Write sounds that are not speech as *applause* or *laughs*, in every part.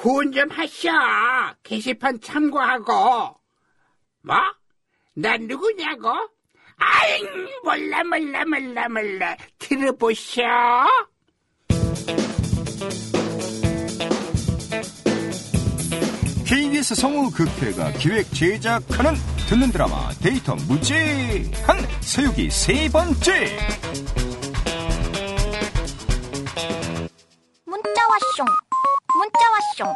후원 좀 하셔. 게시판 참고하고. 뭐? 난 누구냐고? 아잉, 몰라, 몰라, 몰라, 몰라. 들어보셔. KBS 성우 극회가 기획 제작하는 듣는 드라마 데이터 무제한 서유기 세 번째 문자 왔쇼 문자 왔쇼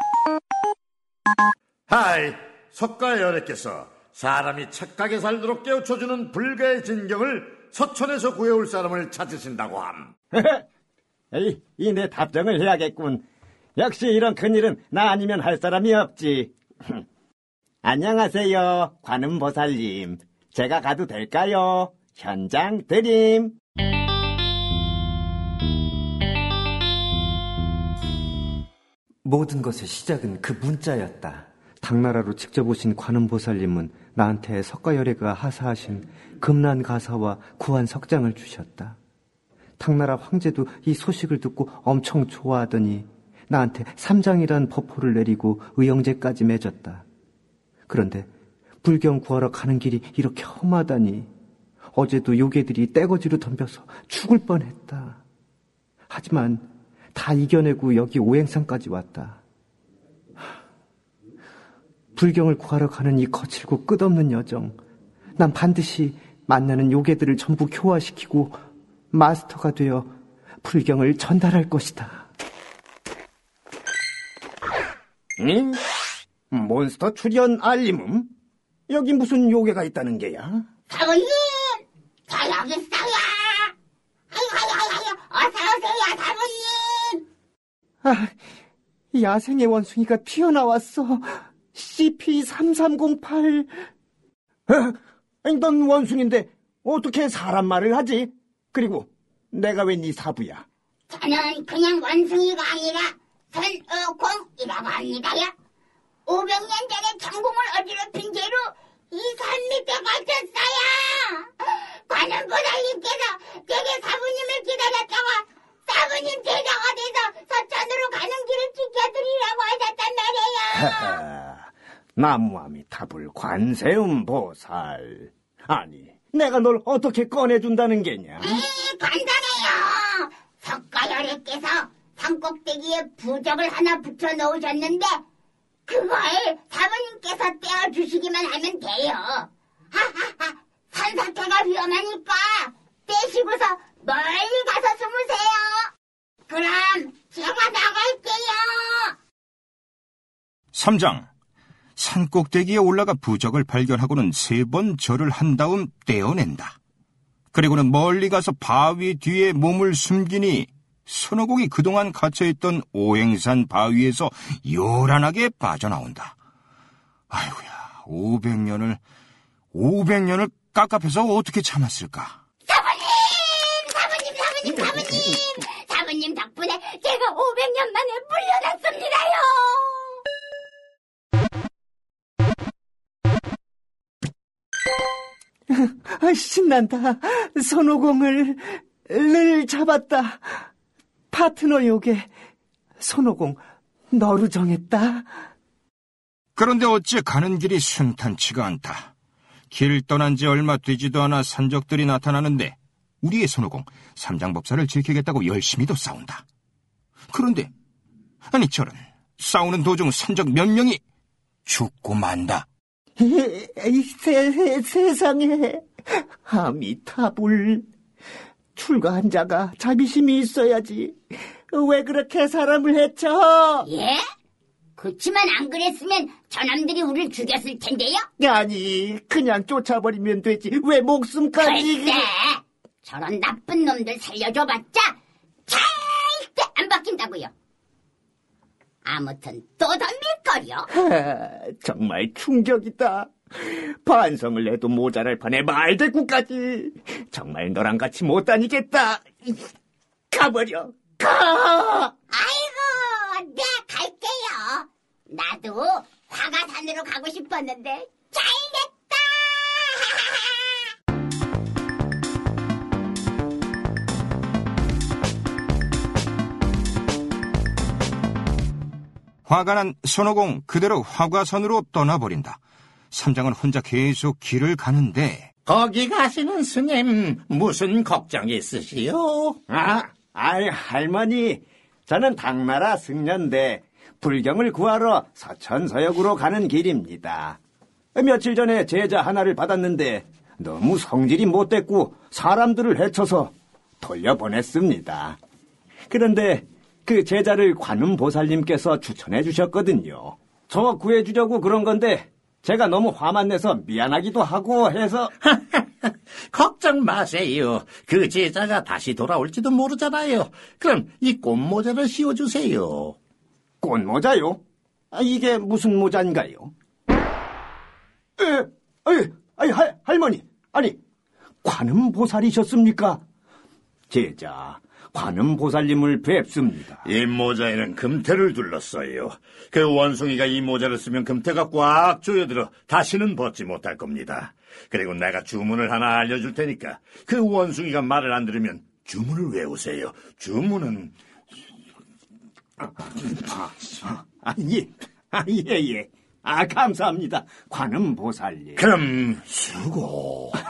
하이, 석가열애께서 사람이 착하게 살도록 깨우쳐주는 불가의 진경을 서천에서 구해올 사람을 찾으신다고 함. *laughs* 에이, 이 내 답장을 해야겠군. 역시 이런 큰일은 나 아니면 할 사람이 없지. *laughs* 안녕하세요, 관음보살님. 제가 가도 될까요? 현장 드림. 모든 것의 시작은 그 문자였다. 당나라로 직접 오신 관음보살님은 나한테 석가열애가 하사하신 금란 가사와 구한 석장을 주셨다. 당나라 황제도 이 소식을 듣고 엄청 좋아하더니 나한테 삼장이란 법호를 내리고 의형제까지 맺었다. 그런데 불경 구하러 가는 길이 이렇게 험하다니 어제도 요괴들이 떼거지로 덤벼서 죽을 뻔했다. 하지만 다 이겨내고 여기 오행산까지 왔다. 불경을 구하러 가는 이 거칠고 끝없는 여정. 난 반드시 만나는 요괴들을 전부 교화시키고 마스터가 되어 불경을 전달할 것이다. 응? 몬스터 출연 알림음? 여기 무슨 요괴가 있다는 게야? 사모님 저 여기 있어요 아유 아유 아유 아유 어서오세요 사모님 아, 야생의 원숭이가 튀어나왔어. CP3308. 어? 넌 원숭인데 어떻게 사람 말을 하지? 그리고 내가 왜 네 사부야? 저는 그냥 원숭이가 아니라 손오공이라고 합니다요 500년 전에 정공을 어지럽힌 죄로 이산 밑에 갇혔어요 관음보살님께서 제게 사부님을 기다렸다가 사부님 제자가 돼서 서천으로 가는 길을 지켜드리라고 하셨단 말이에요 나무아미타불 관세음 보살. 아니, 내가 널 어떻게 꺼내준다는 게냐? 이 간단해요. 석가열애께서 산꼭대기에 부적을 하나 붙여 놓으셨는데 그걸 사부님께서 떼어주시기만 하면 돼요. 하하하, 산사태가 위험하니까 떼시고서 멀리 가서 숨으세요. 그럼 제가 나갈게요. 3장 산 꼭대기에 올라가 부적을 발견하고는 세 번 절을 한 다음 떼어낸다. 그리고는 멀리 가서 바위 뒤에 몸을 숨기니 손오공이 그동안 갇혀있던 오행산 바위에서 요란하게 빠져나온다. 아이고야, 500년을, 500년을 깝깝해서 어떻게 참았을까? 사부님! 사부님, 사부님, 사부님! 사부님 덕분에 제가 500년 만에 물려났습니다요! 신난다. 손오공을 를 잡았다. 파트너 요괴 손오공 너로 정했다. 그런데 어째 가는 길이 순탄치가 않다. 길 떠난 지 얼마 되지도 않아 산적들이 나타나는데 우리의 손오공 삼장법사를 지키겠다고 열심히도 싸운다. 그런데 아니 저런 싸우는 도중 산적 몇 명이 죽고 만다. 이 세, 세상에 아미타불 출가한 자가 자비심이 있어야지. 왜 그렇게 사람을 해쳐? 예? 그치만 안 그랬으면 저놈들이 우릴 죽였을 텐데요? 아니, 그냥 쫓아버리면 되지. 왜 목숨까지. 글쎄! 저런 나쁜 놈들 살려줘봤자 절대 안 바뀐다고요. 아무튼 또. 하, 정말 충격이다. 반성을 해도 모자랄 판에 말대꾸까지. 정말 너랑 같이 못 다니겠다. 가버려. 가! 아이고, 네, 갈게요. 나도 화가산으로 가고 싶었는데 잘 됐다. 화가 난 손오공 그대로 화과선으로 떠나버린다. 삼장은 혼자 계속 길을 가는데 거기 가시는 스님 무슨 걱정이 있으시오? 아, 아이, 할머니. 저는 당나라 승려인데 불경을 구하러 서천서역으로 가는 길입니다. 며칠 전에 제자 하나를 받았는데 너무 성질이 못됐고 사람들을 해쳐서 돌려보냈습니다. 그런데 그 제자를 관음보살님께서 추천해 주셨거든요. 저 구해주려고 그런 건데 제가 너무 화만 내서 미안하기도 하고 해서 *laughs* 걱정 마세요. 그 제자가 다시 돌아올지도 모르잖아요. 그럼 이 꽃모자를 씌워주세요. 꽃모자요? 아, 이게 무슨 모자인가요? 에, 아이, 할, 할머니. 아니, 관음보살이셨습니까? 제자, 관음보살님을 뵙습니다. 이 모자에는 금태를 둘렀어요. 그 원숭이가 이 모자를 쓰면 금태가 꽉 조여들어 다시는 벗지 못할 겁니다. 그리고 내가 주문을 하나 알려줄 테니까 그 원숭이가 말을 안 들으면 주문을 외우세요. 주문은 아, 예, 아, 예, 예. 아, 감사합니다. 관음보살님. 그럼 수고. *laughs*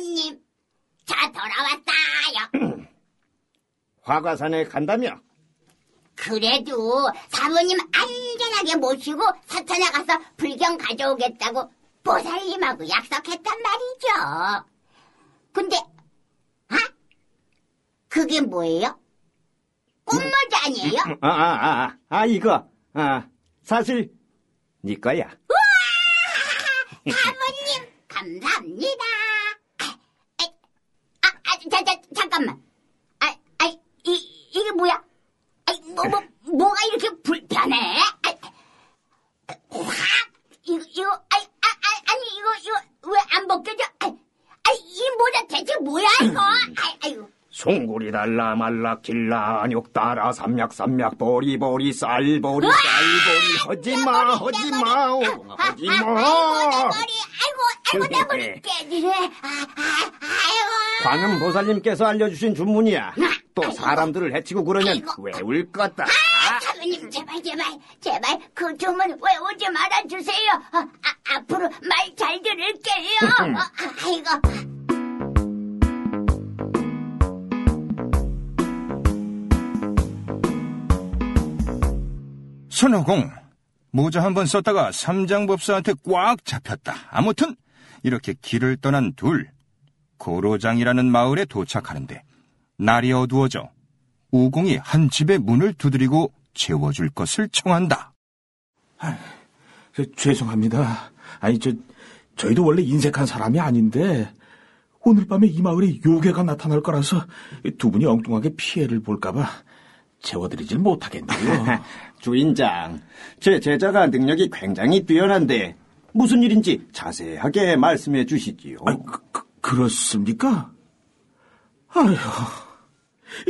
장군님, 저 돌아왔다요. *clears throat* 화과산에 간다며? 그래도 사모님 안전하게 모시고 서천에 가서 불경 가져오겠다고 보살님하고 약속했단 말이죠. 근데, 아? 그게 뭐예요? 꽃모자 아니에요? 아, 아, 아, 아, 이거, 아, 사실, 네 거야. 사모님, 감사합니다. 아, 아, 아, 자, 자, 잠깐만. 아, 아, 이, 이게 뭐야? 아, 뭐, 뭐, 뭐가 아, 확! 이거, 이거, 아, 아, 아, 아니, 이거, 이거, 왜 안 벗겨져? 아, 아, 이 모자 대체 뭐야, 이거? 아, 아이고. 송구리 달라 말라 길라 안욕 따라 삼약 삼약 보리 보리 쌀 보리 쌀 보리 하지마 하지마 오공아 아, 아이고, 내 머리, 아이고, 아이고, 내 머리 깨지네. 아, 아, 아이고. 관음 보살님께서 알려주신 주문이야 또 사람들을 해치고 그러면. 외울 거다 아, 사모님, 제발, 제발, 제발, 그 주문 외우지 말아주세요. 아, 아, 앞으로 말 잘 들을게요. 어, 아, 아이고. 손오공 모자 한 번 썼다가 삼장법사한테 꽉 잡혔다. 아무튼 이렇게 길을 떠난 둘 고로장이라는 마을에 도착하는데 날이 어두워져 우공이 한 집의 문을 두드리고 재워줄 것을 청한다. 저, 죄송합니다. 아니, 저, 저희도 원래 인색한 사람이 아닌데, 오늘 밤에 이 마을에 요괴가 나타날 거라서 두 분이 엉뚱하게 피해를 볼까봐 재워드리질 못하겠네요. *laughs* 주인장 제 제자가 능력이 굉장히 뛰어난데 무슨 일인지 자세하게 말씀해 주시지요 아, 그, 그, 그 렇습니까? 아휴,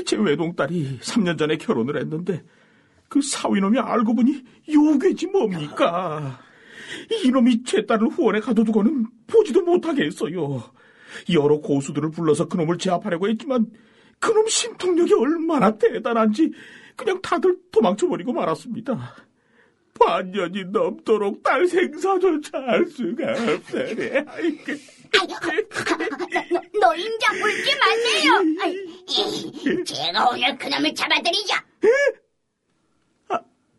제 외동딸이 3년 전에 결혼을 했는데 그 사위놈이 알고 보니 요괴지 뭡니까? 이놈이 제 딸을 후원에 가둬두고는 보지도 못하게 했어요. 여러 고수들을 불러서 그놈을 제압하려고 했지만 그놈 신통력이 얼마나 대단한지 그냥 다들 도망쳐버리고 말았습니다. 반년이 넘도록 딸 생사조차 할 수가 없다네. 아이고. 아이고, 노인자 물지 마세요. 제가 오늘 그놈을 잡아드리죠.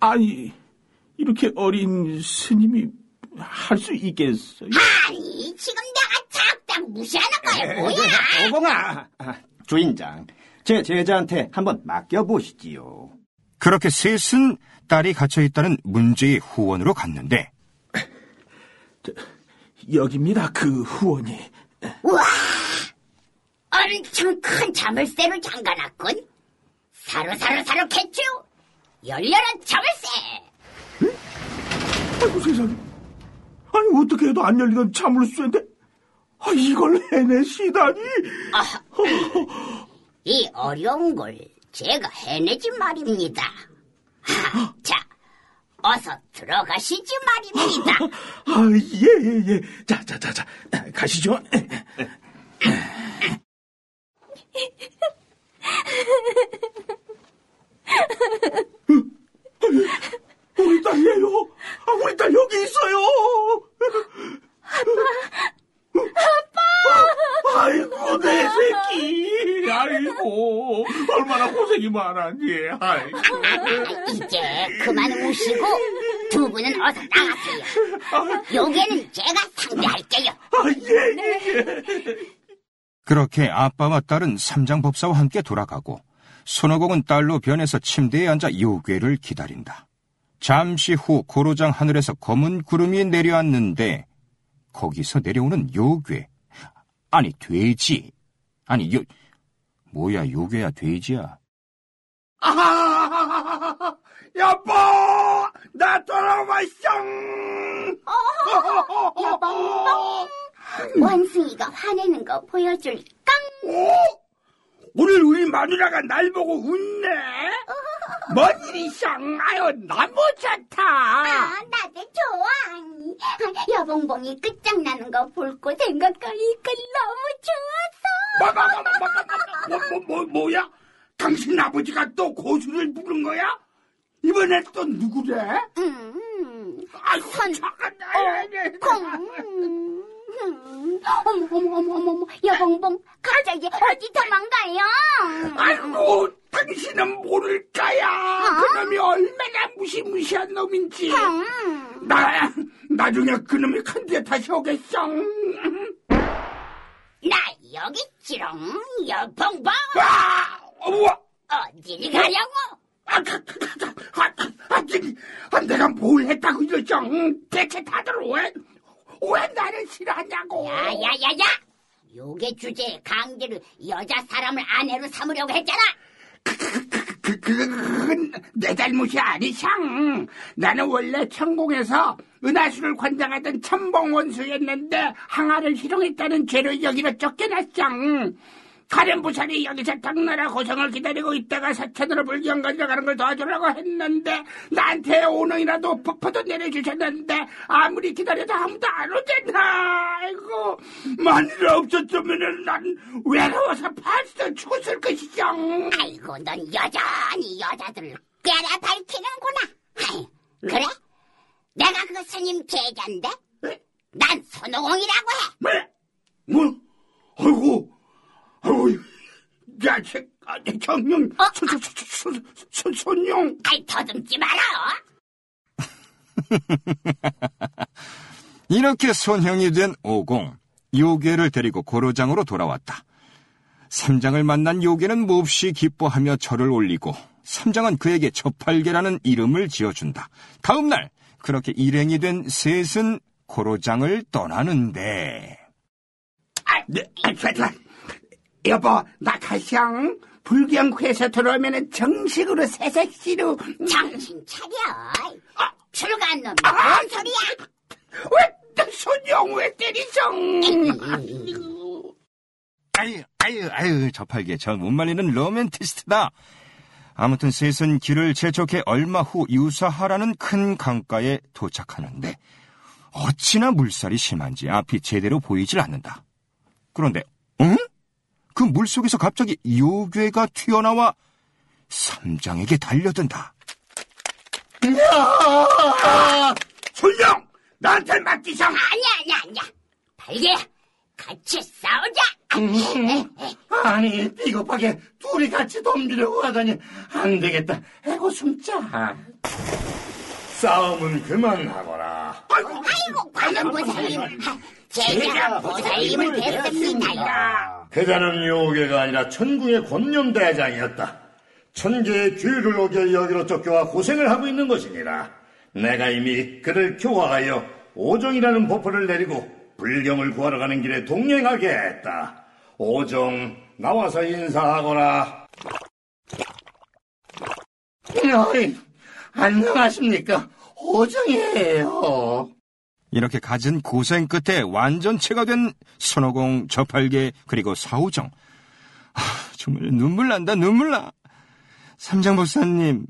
아니, 이렇게 어린 스님이 할 수 있겠어요? 아니, 지금 내가 작작 무시하는 거야, 뭐야? 오공아 아, 주인장 제 제자한테 한번 맡겨보시지요 그렇게 셋은 딸이 갇혀있다는 문제의 후원으로 갔는데 여기입니다, 그 후원이. 우와! 엄청 큰 자물쇠로 잠가놨군. 사로사로사로 캐치우! 열려라 자물쇠! 아이고 세상에. 아니, 어떻게 해도 안 열리던 자물쇠인데, 아, 이걸 해내시다니. 이 어려운 걸 제가 해내지 말입니다. 하, 자, 어서 들어가시지 말입니다. 아, 예, 예, 예. 자, 자, 자, 자. 가시죠. *laughs* 우리 딸이에요. 아, 우리 딸 여기 있어요. 아빠! 아이고, 내 새끼. 아이고, 얼마나 고생이 많았니. 아이고. 이제 그만 우시고 두 분은 어서 나가세요. 여기는 제가 상대할게요. 아, 예, 예, 예. 그렇게 아빠와 딸은 삼장법사와 함께 돌아가고 손오공은 딸로 변해서 침대에 앉아 요괴를 기다린다. 잠시 후 고로장 하늘에서 검은 구름이 내려왔는데 거기서 내려오는 요괴. 아니 돼지. 아니 요 뭐야 요괴야 돼지야? 아, 여보, 나 돌아왔어. 여봉봉 원숭이가 화내는 거 보여줄까? 오, 오늘 우리 마누라가 날 보고 웃네? 뭔 일이 상? 아유, 나못 찾다. 아, 나도 좋아. 여봉봉이 끝장나는 거볼거 생각하니까 너무 좋았어. 뭐, 뭐, 뭐, 뭐, 야 당신 아버지가 또 고수를 부른 거야? 이번에 또 누구래? 음, 아이고, 선, 잠깐, 어, 콩. 음, 어머, 어머, 어머, 어머, 어머, 여봉봉, 갑자기 어디 도망가요? 아이고, 당신은 모를 까야. 그놈이 얼마나 무시무시한 놈인지. 음, 나, 나중에 그놈이 큰 데 다시 오겠어. 나 여기 있지롱, 여봉봉. 아, 우와. 어딜 가려고? 아, 아, 아, 아, 아, 아, 내가 뭘 했다고 이러죠? 대체 다들 왜, 왜 나를 싫어하냐고. 야야야야! 요게 주제에 강제로 여자 사람을 아내로 삼으려고 했잖아. 그, 그, 그건 내 잘못이 아니샹. 나는 원래 천공에서 은하수를 관장하던 천봉원수였는데 항아를 희롱했다는 죄로 여기로 쫓겨났짱. 가련부살이 여기서 당나라 고성을 기다리고 있다가 사천으로 불경 가져가는 걸 도와주려고 했는데 나한테 오능이라도 폭포도 내려주셨는데 아무리 기다려도 아무도 안 오잖아. 아이고 마누라 없었으면 난 외로워서 벌써 죽었을 것이죠. 아이고, 넌 여전히 여자들을 꿰라 밝히는구나. 아이, 그래? 내가 그 스님 제자인데? 난 손오공이라고 해. 뭐? 뭐? 아이고, 야책, 아, 정령, 어? 손, 손, 손, 손, 손, 손용. 아이, 더듬지 마라. *laughs* 이렇게 손형이 된 오공 요괴를 데리고 고로장으로 돌아왔다. 삼장을 만난 요괴는 몹시 기뻐하며 절을 올리고 삼장은 그에게 저팔계라는 이름을 지어준다. 다음 날 그렇게 일행이 된 셋은 고로장을 떠나는데 아, 네, 아. 여보, 나 가상 불경회에서 들어오면은 정식으로 새색시로. 정신 차려. 아, 출간 놈이 아, 뭔 소리야? 왜, 나 손용 왜 때리죠? 아유 아유 아유 저팔계 저 못 말리는 로맨티스트다. 아무튼 셋은 길을 재촉해 얼마 후 유사하라는 큰 강가에 도착하는데 어찌나 물살이 심한지 앞이 제대로 보이질 않는다. 그런데 응? 그 물속에서 갑자기 요괴가 튀어나와 삼장에게 달려든다. 야! 손용! 나한테 맡기상! 아니야, 아니야, 아니야. 발개야, 같이 싸우자. 아니, 비겁하게 둘이 같이 덤비려고 하다니 안 되겠다. 에고 숨자. 싸움은 그만하거라. 아이고, 관음 보살님. 제가 보살님을 뵙습니다. 그자는 요괴가 아니라 천궁의 권념대장이었다. 천계의 귀를 어겨 여기로 쫓겨와 고생을 하고 있는 것이니라. 내가 이미 그를 교화하여 오정이라는 법포를 내리고 불경을 구하러 가는 길에 동행하게 했다. 오정, 나와서 인사하거라. 어이, 안녕하십니까. 고정이에요. 이렇게 가진 고생 끝에 완전체가 된 손오공, 저팔계, 그리고 사오정. 아, 정말 눈물 난다, 눈물 나. 삼장법사님,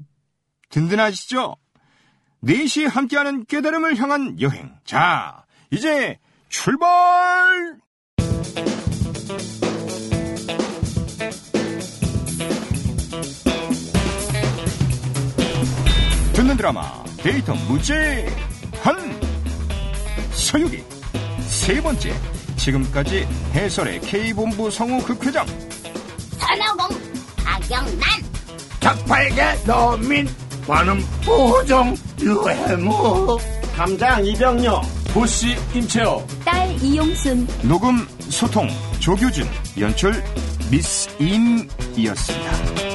든든하시죠? 네 넷이 함께하는 깨달음을 향한 여행. 자, 이제 출발! 듣는 드라마 데이터 무제한 서유기. 세 번째 지금까지 해설의 K본부 성우 극회장. 선호공 박영란. 작팔계 노민 관음 보정 유해무 감장 이병녀 보씨 임채호. 딸 이용순. 녹음 소통 조규준 연출 미스 임이었습니다.